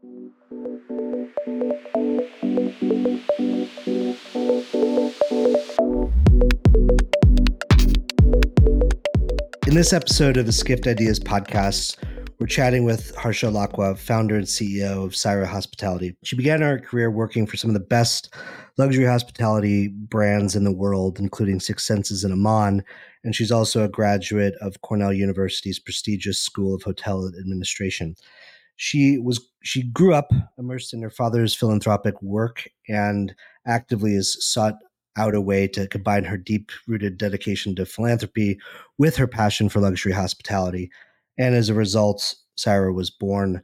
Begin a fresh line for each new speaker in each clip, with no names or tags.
In this episode of the Skift Ideas podcast, we're chatting with Harsha Lakwa, founder and CEO of Saira Hospitality. She began her career working for some of the best luxury hospitality brands in the world, including Six Senses and Aman. And she's also a graduate of Cornell University's prestigious School of Hotel Administration. She was she grew up immersed in her father's philanthropic work and actively has sought out a way to combine her deep rooted dedication to philanthropy with her passion for luxury hospitality. And as a result, Saira was born.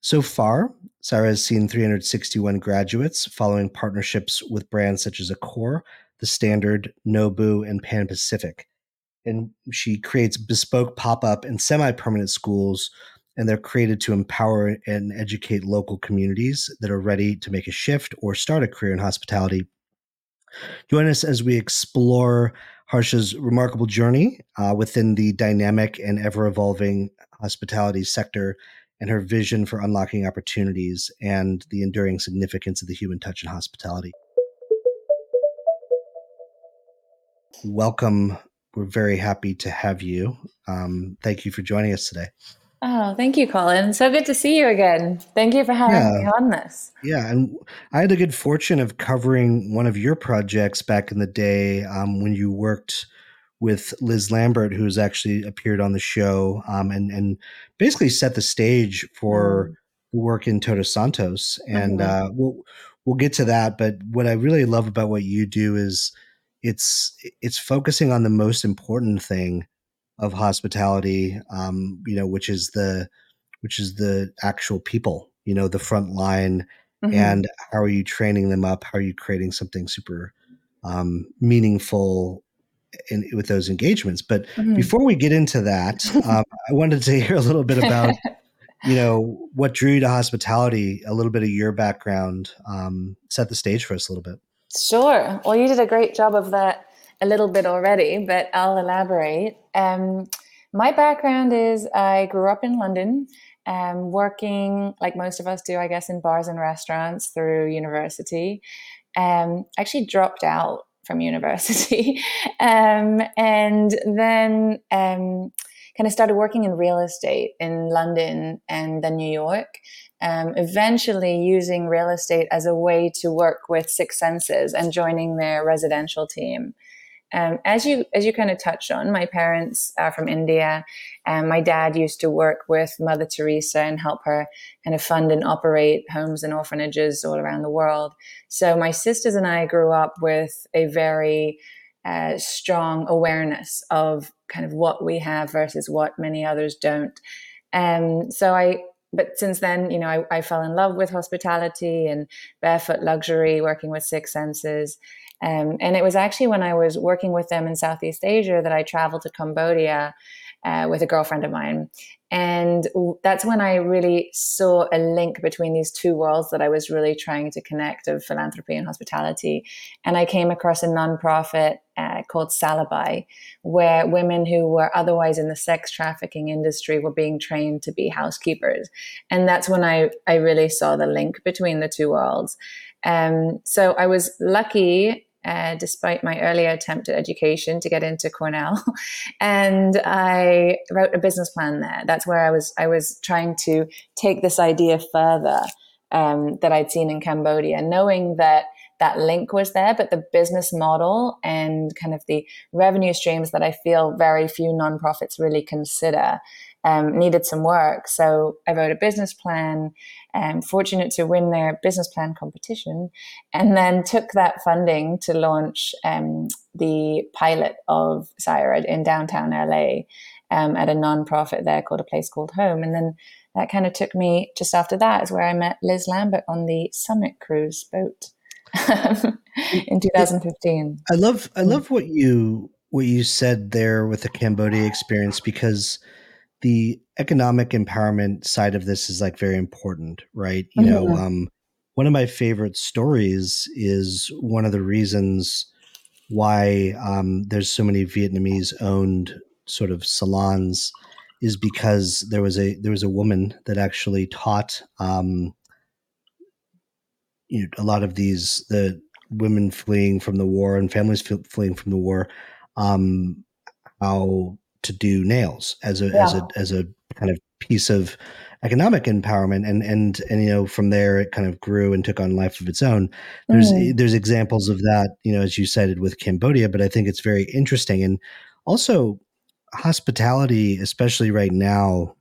So far, Saira has seen 361 graduates following partnerships with brands such as Accor, The Standard, Nobu, and Pan Pacific. And she creates bespoke pop up and semi permanent schools, and they're created to empower and educate local communities that are ready to make a shift or start a career in hospitality Join us as we explore Harsha's remarkable journey uh, within the dynamic and ever evolving hospitality sector and her vision for unlocking opportunities and the enduring significance of the human touch in hospitality. Welcome. We're very happy to have you. Um, thank you for joining us today.
Oh, thank you, Colin. So good to see you again. Thank you for having yeah. me on this.
Yeah, and I had the good fortune of covering one of your projects back in the day um, when you worked with Liz Lambert, who's actually appeared on the show um, and and basically set the stage for mm. work in Todos Santos. And mm-hmm. uh, we'll we'll get to that. But what I really love about what you do is it's it's focusing on the most important thing of hospitality, um, you know, which is the which is the actual people, you know, the front line, mm-hmm. and how are you training them up? How are you creating something super um, meaningful in, with those engagements? But mm-hmm. before we get into that, um, I wanted to hear a little bit about. you know what drew you to hospitality a little bit of your background um, set the stage for us a little bit
sure well you did a great job of that a little bit already, but I'll elaborate. Um, my background is I grew up in London, um, working like most of us do, I guess, in bars and restaurants through university. Um, actually dropped out from university, um, and then um, kind of started working in real estate in London and then New York. Um, eventually, using real estate as a way to work with Six Senses and joining their residential team. Um, as you as you kind of touched on, my parents are from India, and my dad used to work with Mother Teresa and help her kind of fund and operate homes and orphanages all around the world. So my sisters and I grew up with a very uh, strong awareness of kind of what we have versus what many others don't. Um, so I but since then, you know, I, I, fell in love with hospitality and barefoot luxury, working with Six Senses. Um, and it was actually when I was working with them in Southeast Asia that I traveled to Cambodia uh, with a girlfriend of mine. And that's when I really saw a link between these two worlds that I was really trying to connect of philanthropy and hospitality. And I came across a nonprofit uh, called Sala Baï, where women who were otherwise in the sex trafficking industry were being trained to be housekeepers. And that's when I, I really saw the link between the two worlds. Um, so I was lucky uh, despite my earlier attempt at education to get into Cornell. and I wrote a business plan there. That's where I was I was trying to take this idea further um, that I'd seen in Cambodia, knowing that that link was there, but the business model and kind of the revenue streams that I feel very few nonprofits really consider um, needed some work. So I wrote a business plan, um, fortunate to win their business plan competition, and then took that funding to launch um, the pilot of Saira in downtown LA um, at a nonprofit there called A Place Called Home. And then that kind of took me just after that is where I met Liz Lambert on the Summit Cruise boat. in 2015
i love i love what you what you said there with the cambodia experience because the economic empowerment side of this is like very important, right? You mm-hmm. know, um, one of my favorite stories is one of the reasons why um, there's so many Vietnamese owned sort of salons is because there was a there was a woman that actually taught um, you know, a lot of these the women fleeing from the war and families fleeing from the war, um, how to do nails as a yeah. as a as a kind of piece of economic empowerment and and and you know from there it kind of grew and took on life of its own there's mm. there's examples of that you know as you cited with cambodia but i think it's very interesting and also hospitality especially right now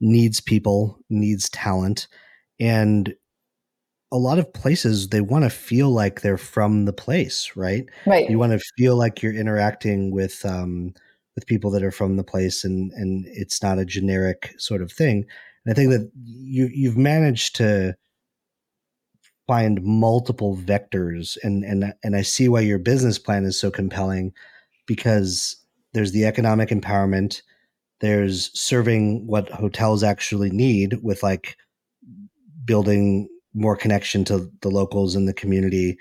needs people needs talent and a lot of places they want to feel like they're from the place right
right
you want to feel like you're interacting with um with people that are from the place and and it's not a generic sort of thing. And i think that you you've managed to find multiple vectors and and and i see why your business plan is so compelling because there's the economic empowerment there's serving what hotels actually need with like building more connection to the locals in the community.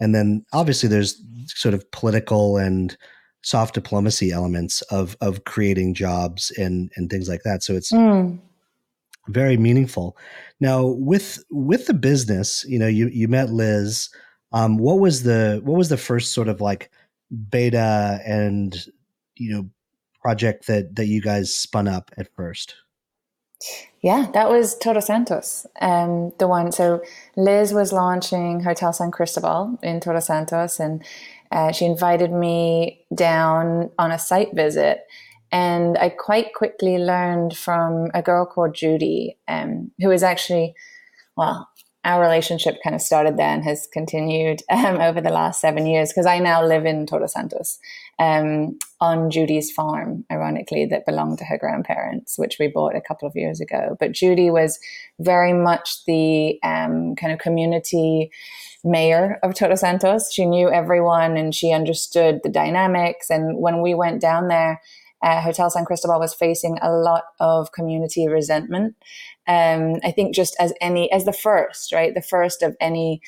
And then obviously there's sort of political and soft diplomacy elements of of creating jobs and and things like that. So it's mm. very meaningful. Now with with the business, you know, you you met Liz. Um, what was the what was the first sort of like beta and you know project that that you guys spun up at first?
Yeah, that was Todos Santos, um, the one. So Liz was launching Hotel San Cristobal in Todos Santos, and uh, she invited me down on a site visit. And I quite quickly learned from a girl called Judy, um, who is actually, well, our relationship kind of started there and has continued um, over the last seven years because I now live in Todos Santos um, on Judy's farm, ironically, that belonged to her grandparents, which we bought a couple of years ago. But Judy was very much the um, kind of community mayor of Todos Santos. She knew everyone and she understood the dynamics. And when we went down there, uh, Hotel San Cristobal was facing a lot of community resentment. Um, I think just as any, as the first, right, the first of any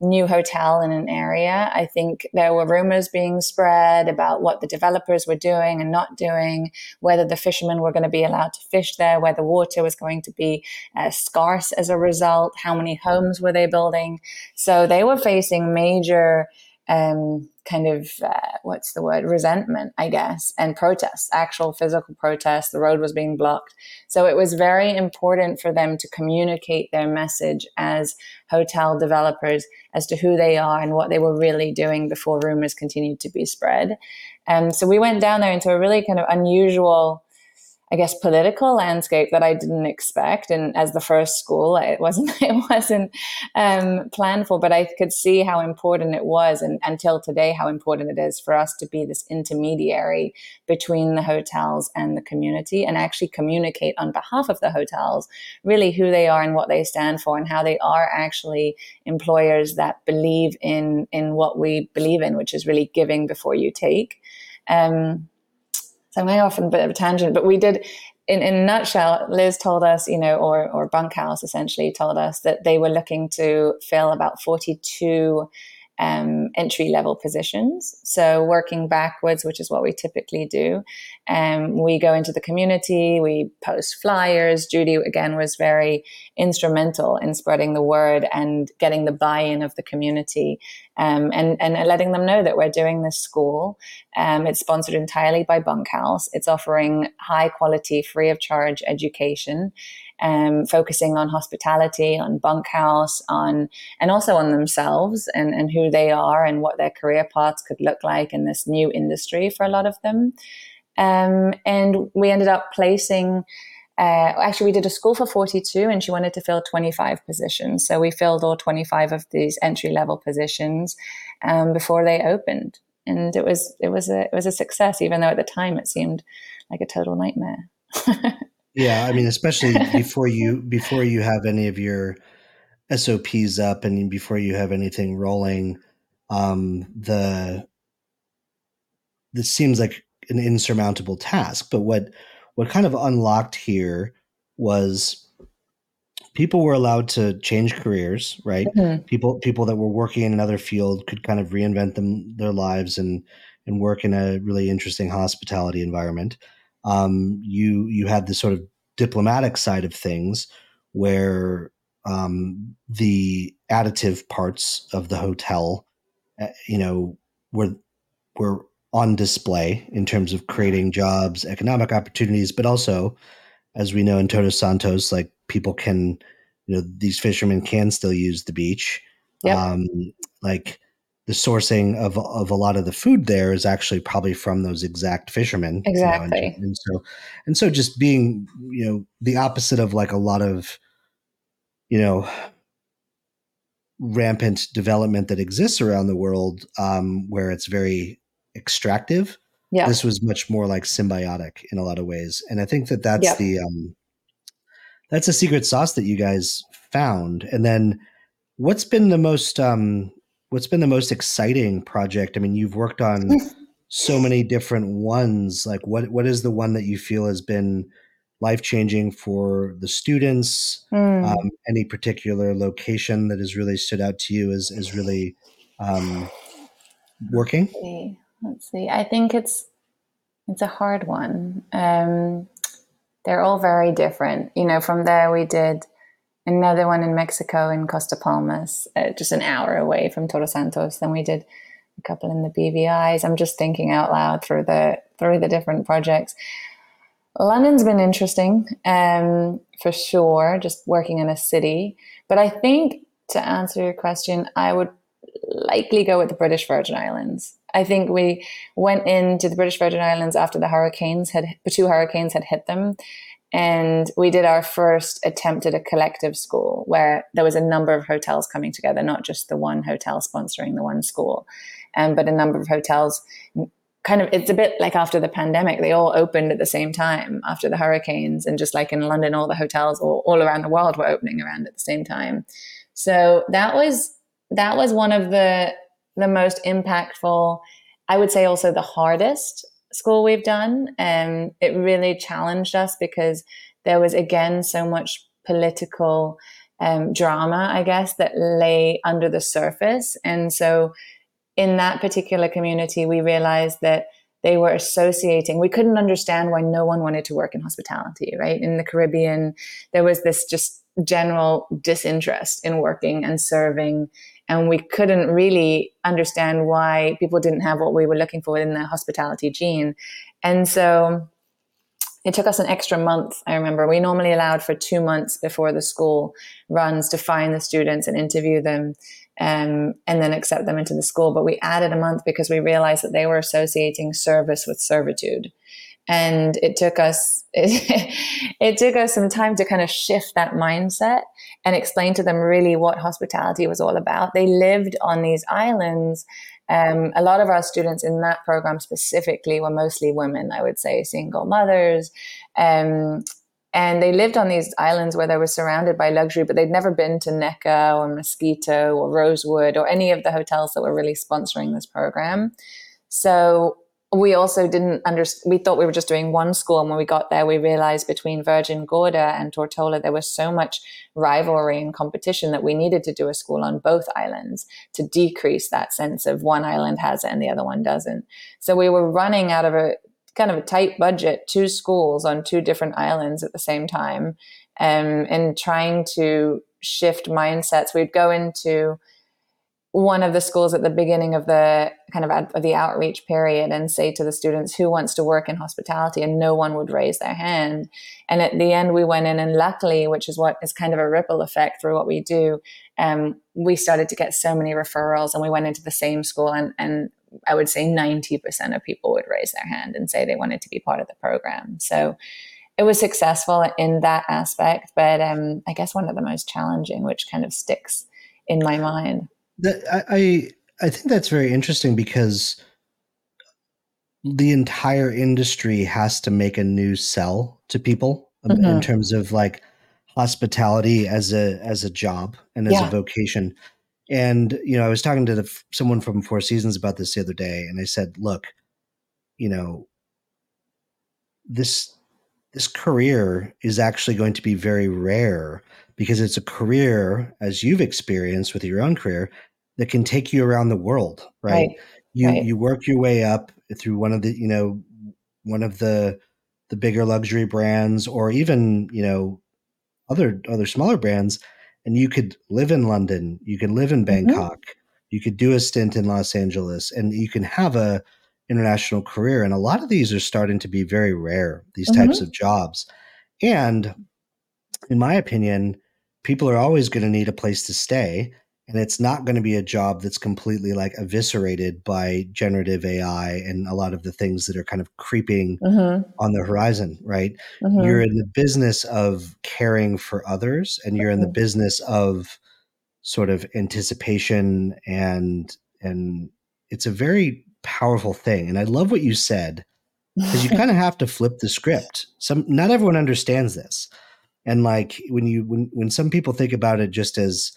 new hotel in an area. I think there were rumors being spread about what the developers were doing and not doing, whether the fishermen were going to be allowed to fish there, whether water was going to be uh, scarce as a result, how many homes were they building. So they were facing major um, kind of uh, what's the word? Resentment i guess and protests actual physical protests. The road was being blocked. So it was very important for them to communicate their message as hotel developers as to who they are and what they were really doing before rumors continued to be spread. And so we went down there into a really kind of unusual I guess political landscape that I didn't expect. And as the first school, it wasn't it wasn't um, planned for, but I could see how important it was, and until today, how important it is for us to be this intermediary between the hotels and the community, and actually communicate on behalf of the hotels, really who they are and what they stand for, and how they are actually employers that believe in in what we believe in, which is really giving before you take. Um, so I'm off on a bit of a tangent, but we did in, in a nutshell, Liz told us, you know, or, or Bunkhouse essentially told us that they were looking to fill about 42 um, entry level positions. So, working backwards, which is what we typically do, um, we go into the community, we post flyers. Judy, again, was very instrumental in spreading the word and getting the buy in of the community um, and, and letting them know that we're doing this school. Um, it's sponsored entirely by Bunkhouse, it's offering high quality, free of charge education um, focusing on hospitality, on bunkhouse, on and also on themselves and, and who they are and what their career paths could look like in this new industry for a lot of them. Um, and we ended up placing. Uh, actually, we did a school for 42 and she wanted to fill 25 positions. So we filled all 25 of these entry level positions um, before they opened. And it was, it was a, it was a success, even though at the time it seemed like a total nightmare.
Yeah, I mean, especially before you before you have any of your SOPs up and before you have anything rolling, um, the this seems like an insurmountable task. But what what kind of unlocked here was people were allowed to change careers, right? Mm-hmm. People people that were working in another field could kind of reinvent them their lives and and work in a really interesting hospitality environment um, you you had the sort of diplomatic side of things where um, the additive parts of the hotel, uh, you know, were were on display in terms of creating jobs, economic opportunities, but also, as we know in Todos Santos, like people can, you know, these fishermen can still use the beach. Yep. Um, like the sourcing of of a lot of the food there is actually probably from those exact fishermen.
Exactly.
You know, and, and, so and so just being, you know, the opposite of like a lot of, you know, rampant development that exists around the world, um, where it's very extractive. Yeah. This was much more like symbiotic in a lot of ways, and I think that that's yep. the um, that's a secret sauce that you guys found. And then, what's been the most um, what's been the most exciting project? I mean, you've worked on so many different ones. Like what what is the one that you feel has been life changing for the students? Mm. Um, any particular location that has really stood out to you is is really um, working?
Let's see. Let's see. I think it's it's a hard one. Um, they're all very different. You know, from there we did another one in Mexico in Costa Palmas, uh, just an hour away from Todos Santos. Then we did a couple in the BVI's. I'm just thinking out loud through the through the different projects. London's been interesting, um, for sure, just working in a city. But I think to answer your question, I would likely go with the British Virgin Islands. I think we went into the British Virgin Islands after the hurricanes had the two hurricanes had hit them, and we did our first attempt at a collective school where there was a number of hotels coming together, not just the one hotel sponsoring the one school, um, but a number of hotels. Kind of, it's a bit like after the pandemic, they all opened at the same time after the hurricanes, and just like in London, all the hotels all, all around the world were opening around at the same time. So that was that was one of the the most impactful. I would say also the hardest school we've done. Um, it really challenged us because there was again so much political um, drama, I guess, that lay under the surface. And so in that particular community, we realized that they were associating. We couldn't understand why no one wanted to work in hospitality, right? In the Caribbean, there was this just general disinterest in working and serving and we couldn't really understand why people didn't have what we were looking for in the hospitality gene. And so it took us an extra month. I remember we normally allowed for two months before the school runs to find the students and interview them um, and then accept them into the school. But we added a month because we realized that they were associating service with servitude and it took us it, it, took us some time to kind of shift that mindset and explain to them really what hospitality was all about. They lived on these islands. Um, a lot of our students in that program specifically were mostly women i would say single mothers. Um, and they lived on these islands where they were surrounded by luxury, but they'd never been to Necker or Mosquito or Rosewood or any of the hotels that were really sponsoring this program. So we also didn't understand, we thought we were just doing one school. And when we got there, we realized between Virgin Gorda and Tortola, there was so much rivalry and competition that we needed to do a school on both islands to decrease that sense of one island has it and the other one doesn't. So we were running out of a kind of a tight budget, two schools on two different islands at the same time, um, and trying to shift mindsets. We'd go into, one of the schools at the beginning of the kind of, ad, of the outreach period and say to the students who wants to work in hospitality? And no one would raise their hand. And at the end we went in and luckily which is what is kind of a ripple effect through what we do um, we started to get so many referrals and we went into the same school and, and i would say 90% of people would raise their hand and say they wanted to be part of the program. So it was successful in that aspect but um, i guess one of the most challenging which kind of sticks in my mind
that, I I think that's very interesting because the entire industry has to make a new sell to people mm-hmm. in terms of like hospitality as a as a job and as yeah. a vocation. And you know, I was talking to the, someone from Four Seasons about this the other day, and I said, "Look, you know, this this career is actually going to be very rare because it's a career, as you've experienced with your own career, that can take you around the world, right? right. You right. you work your way up through one of the you know one of the the bigger luxury brands or even you know other other smaller brands and you could live in London, you can live in mm-hmm. Bangkok, mm-hmm. you could do a stint in Los Angeles, and you can have a international career. And a lot of these are starting to be very rare, these mm-hmm. types of jobs. And in my opinion, people are always going to need a place to stay and it's not going to be a job that's completely like eviscerated by generative AI and a lot of the things that are kind of creeping mm-hmm. on the horizon, right? Mm-hmm. You're in the business of caring for others and you're in the mm-hmm. business of sort of anticipation and and it's a very powerful thing. And I love what you said because you kind of have to flip the script. Some not everyone understands this. And like when you when when some people think about it just as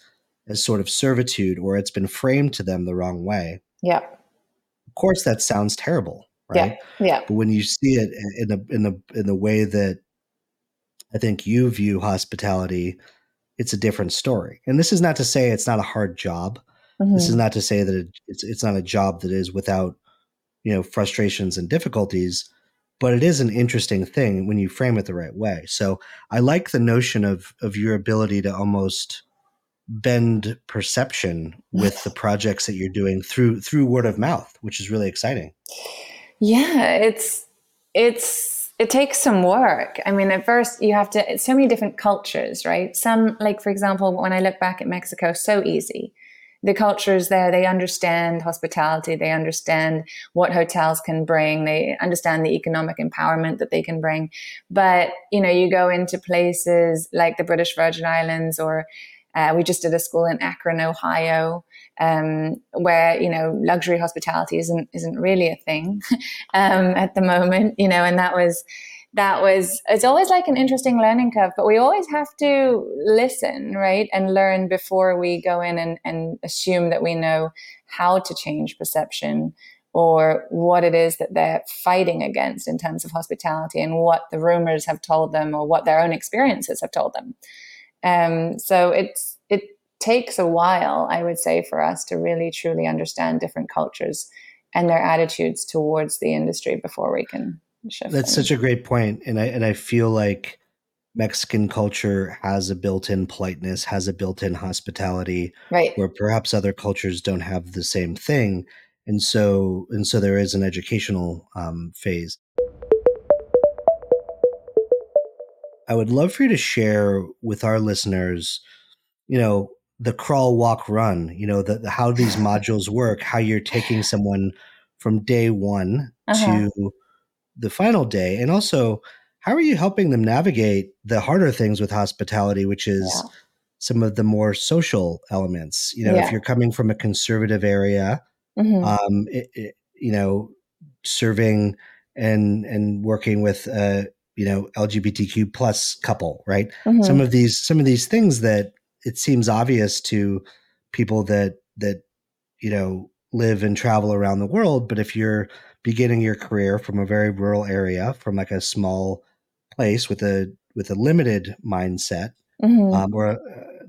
as sort of servitude or it's been framed to them the wrong way.
Yeah.
Of course that sounds terrible, right?
Yeah. Yeah.
But when you see it in the in the in the way that I think you view hospitality, it's a different story. And this is not to say it's not a hard job. Mm-hmm. This is mm-hmm. not to say that it, it's it's not a job that is without you know frustrations and difficulties but it is an interesting thing when you frame it the right way so i like the notion of of your ability to almost bend perception with the projects that you're doing through through word of mouth which is really exciting.
Yeah it's it's it takes some work. I mean at first you have to it's so many different cultures right? Some like for example when i look back at mexico so easy. The cultures there they understand hospitality they understand what hotels can bring they understand the economic empowerment that they can bring. But you know you go into places like the british virgin islands or uh, we just did a school in Akron, Ohio, um, where you know luxury hospitality isn't isn't really a thing um, at the moment. You know, and that was that was it's always like an interesting learning curve, but we always have to listen, right, and learn before we go in and, and assume that we know how to change perception or what it is that they're fighting against in terms of hospitality and what the rumors have told them or what their own experiences have told them. Um, so it's it takes a while, I would say, for us to really truly understand different cultures and their attitudes towards the industry before we can shift.
That's such a great point, and I and I feel like Mexican culture has a built-in politeness, has a built-in hospitality,
right?
Where perhaps other cultures don't have the same thing, and so and so there is an educational um, phase. I would love for you to share with our listeners, you know, the crawl, walk, run, you know, the, the how these modules work, how you're taking someone from day one uh-huh. to the final day. And also, how are you helping them navigate the harder things with hospitality, which is yeah. some of the more social elements? You know, yeah. if you're coming from a conservative area, mm-hmm. um, it, it, you know, serving and and working with uh, you know lgbtq plus couple right mm-hmm. some of these some of these things that it seems obvious to people that that you know live and travel around the world but if you're beginning your career from a very rural area from like a small place with a with a limited mindset mm-hmm. um, or uh,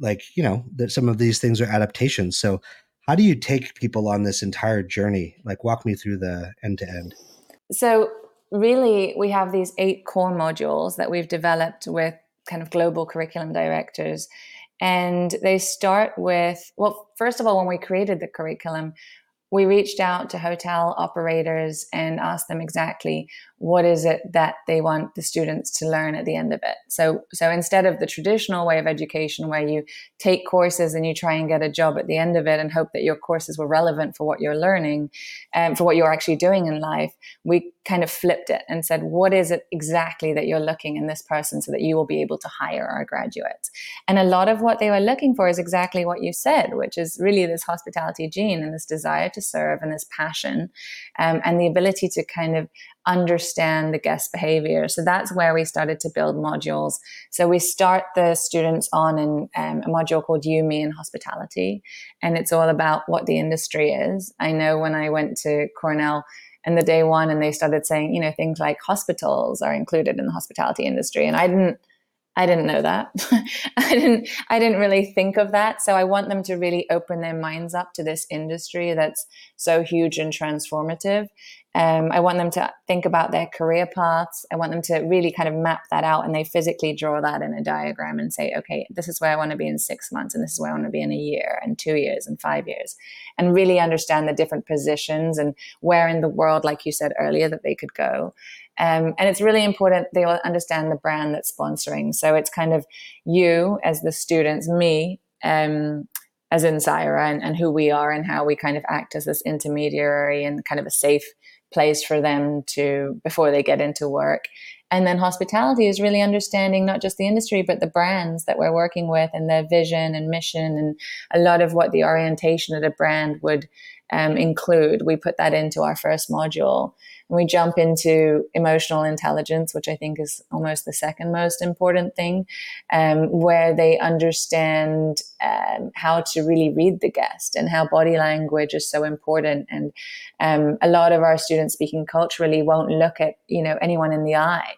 like you know that some of these things are adaptations so how do you take people on this entire journey like walk me through the end to end
so really, we have these eight core modules that we've developed with kind of global curriculum directors. And they start with, well, first of all, when we created the curriculum, we reached out to hotel operators and asked them exactly what is it that they want the students to learn at the end of it? So so instead of the traditional way of education where you take courses and you try and get a job at the end of it and hope that your courses were relevant for what you're learning and um, for what you're actually doing in life we kind of flipped it and said what is it exactly that you're looking in this person so that you will be able to hire our graduates? And a lot of what they were looking for is exactly what you said which is really this hospitality gene and this desire to serve and this passion um, and the ability to kind of understand the guest behavior. So that's where we started to build modules. So we start the students on in um, a module called You, Me, and Hospitality. And it's all about what the industry is. I know when I went to Cornell, and the day one and they started saying you know things like hospitals are included in the hospitality industry and i didn't I didn't know that. I didn't I didn't really think of that. So I want them to really open their minds up to this industry that's so huge and transformative. Um, I want them to think about their career paths. I want them to really kind of map that out and they physically draw that in a diagram and say, okay, this is where I want to be in six months, and this is where I want to be in a year, and two years, and five years, and really understand the different positions and where in the world, like you said earlier, that they could go. Um, and it's really important they all understand the brand that's sponsoring. So it's kind of you as the students, me, um, as in Saira, and, and who we are and how we kind of act as this intermediary and kind of a safe place for them to before they get into work. And then hospitality is really understanding not just the industry, but the brands that we're working with and their vision and mission and a lot of what the orientation of the brand would um, include. We put that into our first module. And we jump into emotional intelligence, which I think is almost the second most important thing, um, where they understand um, how to really read the guest and how body language is so important. And um, a lot of our students speaking culturally won't look at you know anyone in the eye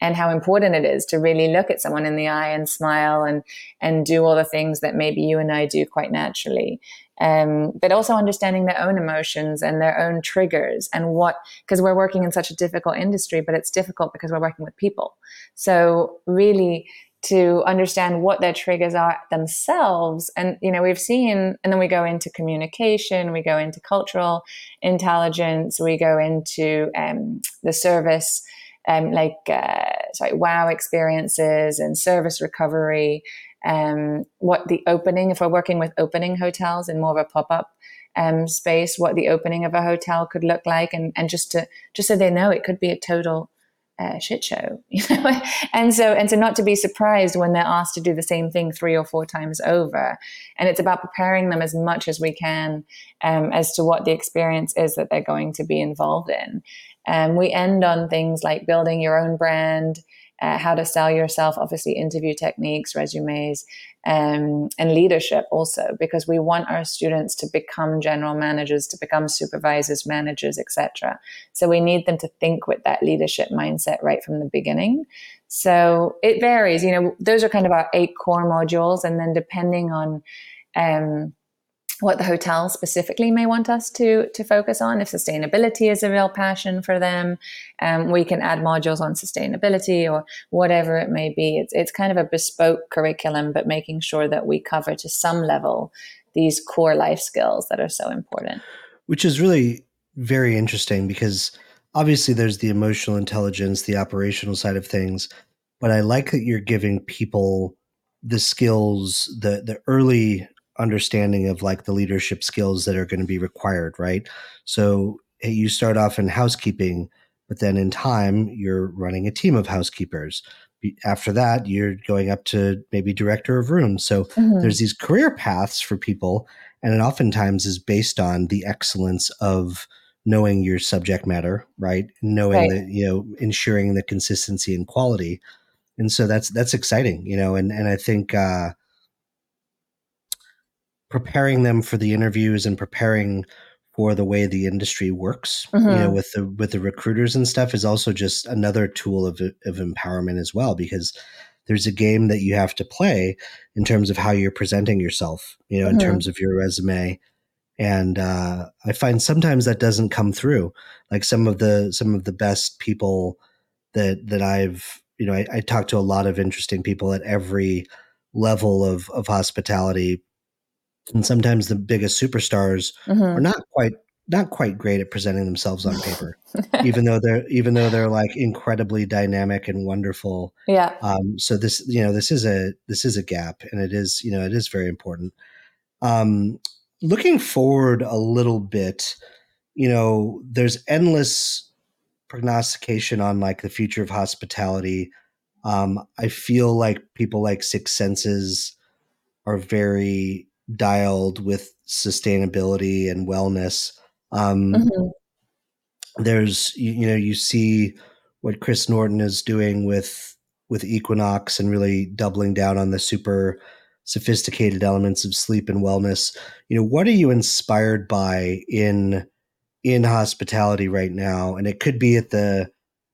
and how important it is to really look at someone in the eye and smile and and do all the things that maybe you and I do quite naturally. Um, but also understanding their own emotions and their own triggers and what because we're working in such a difficult industry but it's difficult because we're working with people. So really to understand what their triggers are themselves and you know we've seen and then we go into communication we go into cultural intelligence we go into um, the service um, like uh, sorry wow experiences and service recovery um, what the opening, if we're working with opening hotels in more of a pop up um, space, what the opening of a hotel could look like, and, and just to just so they know it could be a total uh, shit show, you know. and so and so not to be surprised when they're asked to do the same thing three or four times over. And it's about preparing them as much as we can um, as to what the experience is that they're going to be involved in. Um, we end on things like building your own brand uh, how to sell yourself, obviously interview techniques, resumes, um, and leadership also, because we want our students to become general managers, to become supervisors, managers, etc. So we need them to think with that leadership mindset right from the beginning. So it varies. You know, those are kind of our eight core modules, and then depending on um, what the hotel specifically may want us to to focus on. If sustainability is a real passion for them, um, we can add modules on sustainability or whatever it may be. It's it's kind of a bespoke curriculum, but making sure that we cover to some level these core life skills that are so important.
Which is really very interesting because obviously there's the emotional intelligence, the operational side of things, but I like that you're giving people the skills, the the early understanding of like the leadership skills that are going to be required, right? So you start off in housekeeping, but then in time you're running a team of housekeepers. After that, you're going up to maybe director of rooms. So mm-hmm. there's these career paths for people, and it oftentimes is based on the excellence of knowing your subject matter, right? Knowing right. that you know, ensuring the consistency and quality, and so that's that's exciting, you know. And and I think uh, preparing them for the interviews and preparing for the way the industry works mm-hmm. you know mm-hmm. with the with the recruiters and stuff is also just another tool of of empowerment as well because there's a game that you have to play in terms of how you're presenting yourself you know mm-hmm. in terms of your resume and uh, i find sometimes that doesn't come through like some of the some of the best people that that i've you know i, I talk to a lot of interesting people at every level of of hospitality and sometimes the biggest superstars mm-hmm. are not quite not quite great at presenting themselves on paper even though they're even though they're like incredibly dynamic and wonderful.
Yeah.
Um so this you know this is a this is a gap and it is you know it is very important. Um looking forward a little bit you know there's endless prognostication on like the future of hospitality. Um i feel like people like six senses are very dialed with sustainability and wellness. Um, mm-hmm. There's you, you know you see what Chris Norton is doing with with Equinox and really doubling down on the super sophisticated elements of sleep and wellness. You know, what are you inspired by in in hospitality right now? And it could be at the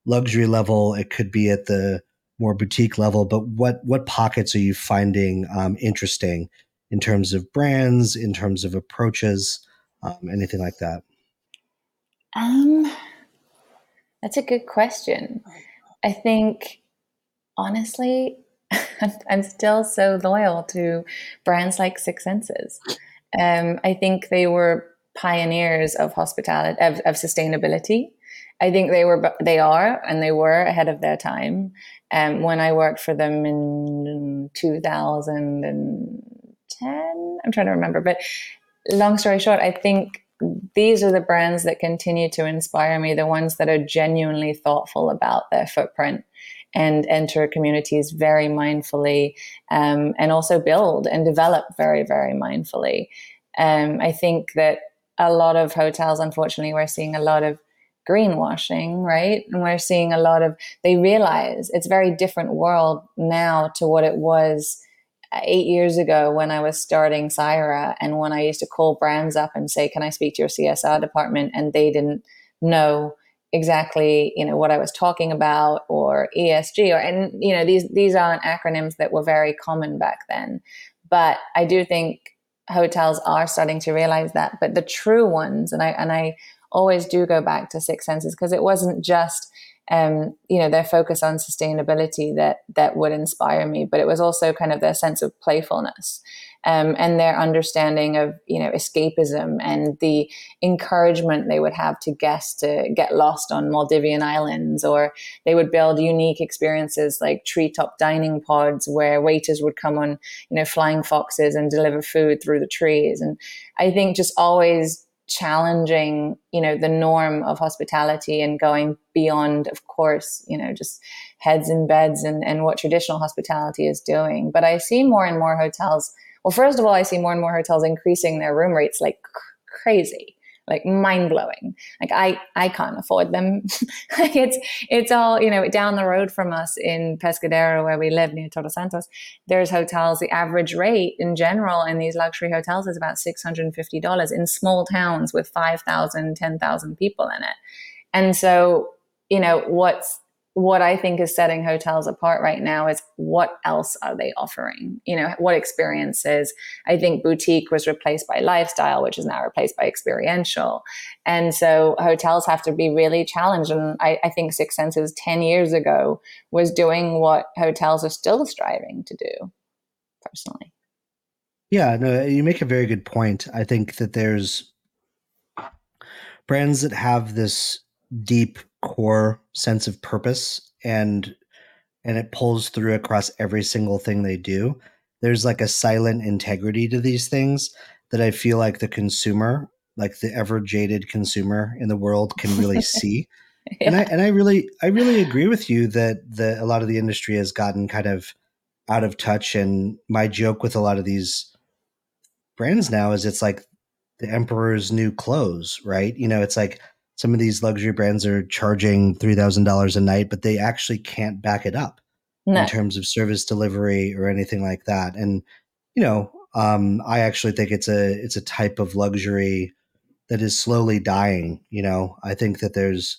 luxury level, it could be at the more boutique level, but what what pockets are you finding um, interesting in terms of brands, in terms of approaches, um, anything like that?
Um, that's a good question. I think honestly, I'm still so loyal to brands like Six Senses. Um, I think they were pioneers of hospitality of, of, sustainability. I think they were they are and they were ahead of their time. Um, when I worked for them in 2010, I'm trying to remember, but long story short, I think these are the brands that continue to inspire me, the ones that are genuinely thoughtful about their footprint and enter communities very mindfully um, and also build and develop very, very mindfully. Um, I think that a lot of hotels, unfortunately, we're seeing a lot of greenwashing, right? And we're seeing a lot of, they realize it's a very different world now to what it was eight years ago when I was starting Saira and when I used to call brands up and say, Can I speak to your CSR department? And they didn't know exactly you know what I was talking about or ESG or and you know these these aren't acronyms that were very common back then but I do think hotels are starting to realize that but the true ones and I and I always do go back to six senses because it wasn't just um, you know their focus on sustainability that that would inspire me but it was also kind of their sense of playfulness um, and their understanding of you know escapism and the encouragement they would have to guests to get lost on Maldivian islands or they would build unique experiences like treetop dining pods where waiters would come on you know flying foxes and deliver food through the trees. And I think just always challenging you know the norm of hospitality and going beyond of course you know just heads in beds and, and what traditional hospitality is doing. But i see more and more hotels well first of all i see more and more hotels increasing their room rates like crazy like mind blowing. Like I, I can't afford them. it's, it's all, you know, down the road from us in Pescadero where we live near Todos Santos, there's hotels. The average rate in general in these luxury hotels is about $650 in small towns with 5,000, 10,000 people in it. And so, you know, what's, what I think is setting hotels apart right now is what else are they offering? You know, what experiences? I think boutique was replaced by lifestyle, which is now replaced by experiential. And so hotels have to be really challenged. And I, I think Six Senses 10 years ago was doing what hotels are still striving to do, personally.
Yeah, no, you make a very good point. I think that there's brands that have this deep core sense of purpose and and it pulls through across every single thing they do. There's like a silent integrity to these things that i feel like the consumer like the ever jaded consumer in the world can really see. Yeah. and i and i really i really agree with you that the a lot of the industry has gotten kind of out of touch. And my joke with a lot of these brands now is it's like the emperor's new clothes right? You know it's like some of these luxury brands are charging $3,000 a night, but they actually can't back it up no. in terms of service delivery or anything like that. And, you know, um, I actually think it's a, it's a type of luxury that is slowly dying. You know, I think that there's,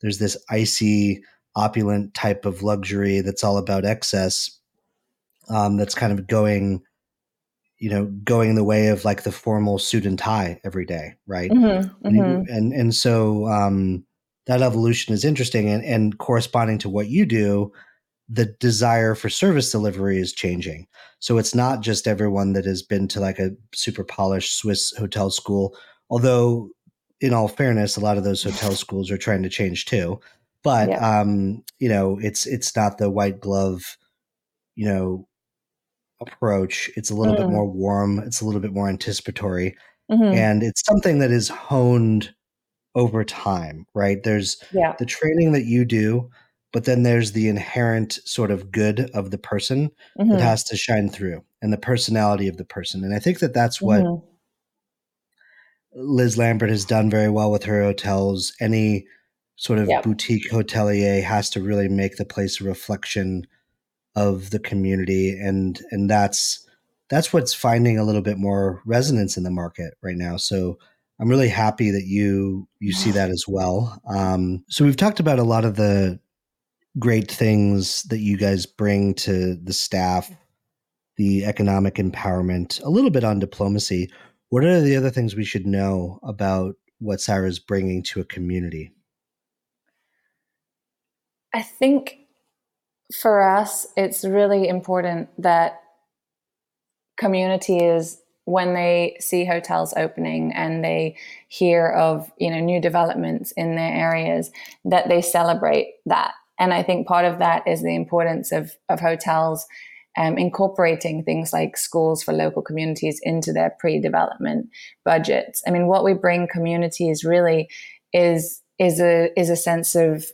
there's this icy, opulent type of luxury that's all about excess. Um, that's kind of going you know going the way of like the formal suit and tie every day right mm-hmm, mm-hmm. and and so um that evolution is interesting and and corresponding to what you do the desire for service delivery is changing so it's not just everyone that has been to like a super polished swiss hotel school although in all fairness a lot of those hotel schools are trying to change too but yeah. um you know it's it's not the white glove you know approach. It's a little mm. bit more warm. It's a little bit more anticipatory, mm-hmm. and it's something that is honed over time. Right? There's yeah. the training that you do, but then there's the inherent sort of good of the person mm-hmm. that has to shine through, and the personality of the person. And I think that that's what. Mm-hmm. Liz Lambert has done very well with her hotels. Any sort of yep. boutique hotelier has to really make the place a reflection of the community and and that's that's what's finding a little bit more resonance in the market right now so i'm really happy that you you see that as well um, so we've talked about a lot of the great things that you guys bring to the staff, the economic empowerment, a little bit on diplomacy. What are the other things we should know about what Saira is bringing to a community?
I think for us, it's really important that communities when they see hotels opening and they hear of you know new developments in their areas that they celebrate that. And i think part of that is the importance of of hotels um, incorporating things like schools for local communities into their pre-development budgets. I mean what we bring communities really is is a is a sense of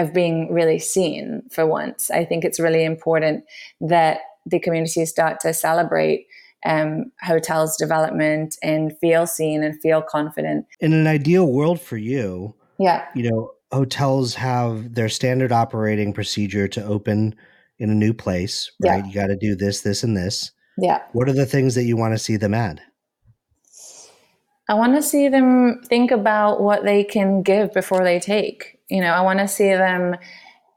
of being really seen for once i think it's really important that the communities start to celebrate um, hotels development and feel seen and feel confident.
In an ideal world for you,
yeah,
you know, hotels have their standard operating procedure to open in a new place, right? Yeah. You got to do this, this, and this.
Yeah.
What are the things that you want to see them add?
I want to see them think about what they can give before they take. You know, I want to see them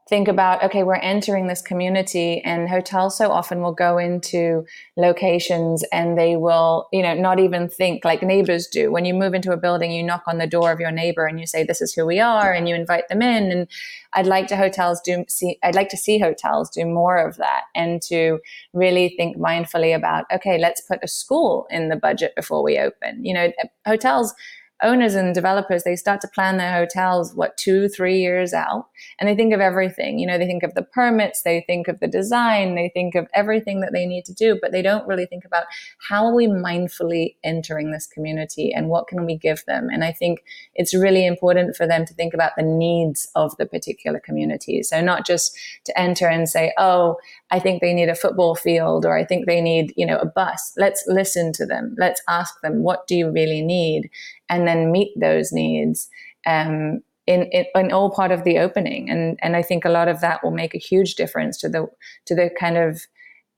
think about okay we're entering this community and hotels so often will go into locations and they will you know not even think like neighbors do. When you move into a building you knock on the door of your neighbor and you say this is who we are and you invite them in. And i'd like to hotels do see i'd like to see hotels do more of that and to really think mindfully about okay let's put a school in the budget before we open. You know hotels owners and developers they start to plan their hotels what two three years out and they think of everything. You know they think of the permits they think of the design they think of everything that they need to do but they don't really think about how are we mindfully entering this community and what can we give them. And i think it's really important for them to think about the needs of the particular community. So not just to enter and say oh i think they need a football field or i think they need you know a bus. Let's listen to them. Let's ask them what do you really need and then meet those needs um, in, in, in all part of the opening. And and I think a lot of that will make a huge difference to the to the kind of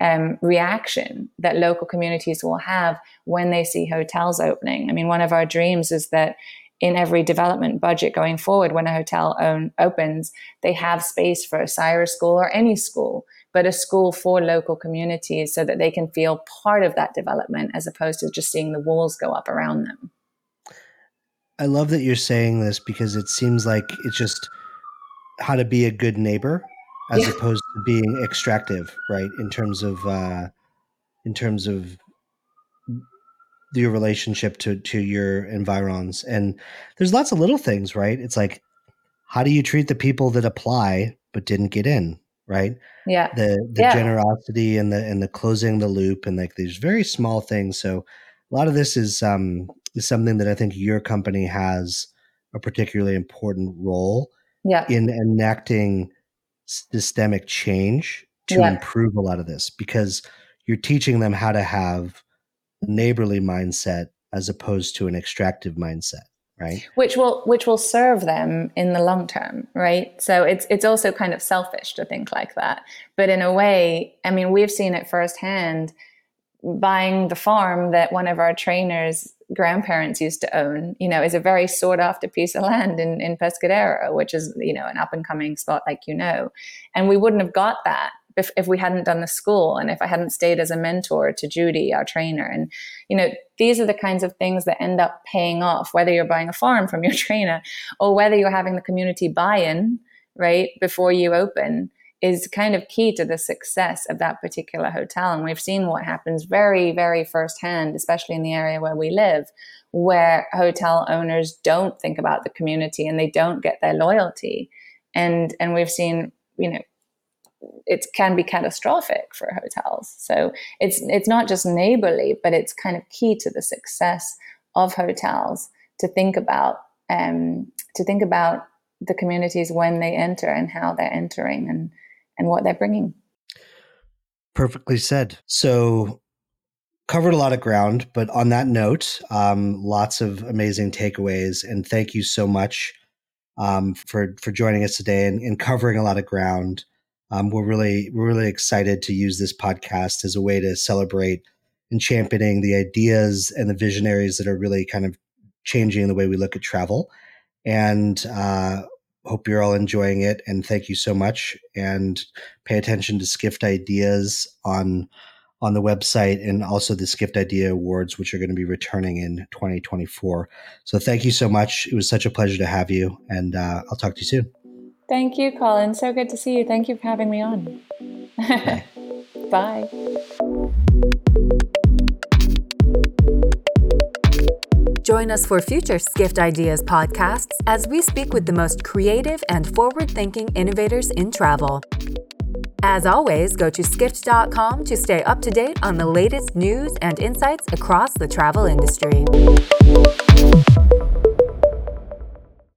um, reaction that local communities will have when they see hotels opening. I mean, one of our dreams is that in every development budget going forward, when a hotel own, opens, they have space for a Saira school or any school, but a school for local communities so that they can feel part of that development as opposed to just seeing the walls go up around them.
I love that you're saying this because it seems like it's just how to be a good neighbor as yeah. opposed to being extractive, right? In terms of uh, in terms of your relationship to to your environs, and there's lots of little things, right? It's like how do you treat the people that apply but didn't get in, right?
Yeah,
the the
yeah.
generosity and the and the closing the loop and like these very small things. So a lot of this is um is something that I think your company has a particularly important role
yeah.
in enacting systemic change to yeah. improve a lot of this because you're teaching them how to have a neighborly mindset as opposed to an extractive mindset right
which will which will serve them in the long term right so it's it's also kind of selfish to think like that but in a way i mean we've seen it firsthand buying the farm that one of our trainers grandparents used to own, you know, is a very sought after piece of land in, in Pescadero, which is, you know, an up and coming spot, like you know. And we wouldn't have got that if, if we hadn't done the school and if I hadn't stayed as a mentor to Judy, our trainer. And, you know, these are the kinds of things that end up paying off, whether you're buying a farm from your trainer or whether you're having the community buy in, right, before you open is kind of key to the success of that particular hotel. And we've seen what happens very, very firsthand, especially in the area where we live, where hotel owners don't think about the community and they don't get their loyalty. And and we've seen, you know, it can be catastrophic for hotels. So it's it's not just neighborly, but it's kind of key to the success of hotels to think about um, to think about the communities when they enter and how they're entering and and what they're bringing.
Perfectly said. So, covered a lot of ground, but on that note, um, lots of amazing takeaways. And thank you so much um, for for joining us today and, and covering a lot of ground. Um, we're really we're really excited to use this podcast as a way to celebrate and championing the ideas and the visionaries that are really kind of changing the way we look at travel. And uh, hope you're all enjoying it. And thank you so much. And pay attention to Skift Ideas on on the website and also the Skift Idea Awards, which are going to be returning in 2024. So thank you so much. It was such a pleasure to have you, and uh, I'll talk to you soon.
Thank you, Colin. So good to see you. Thank you for having me on. Bye. Bye.
Join us for future Skift Ideas podcasts as we speak with the most creative and forward thinking innovators in travel. As always, go to skift.com to stay up to date on the latest news and insights across the travel industry.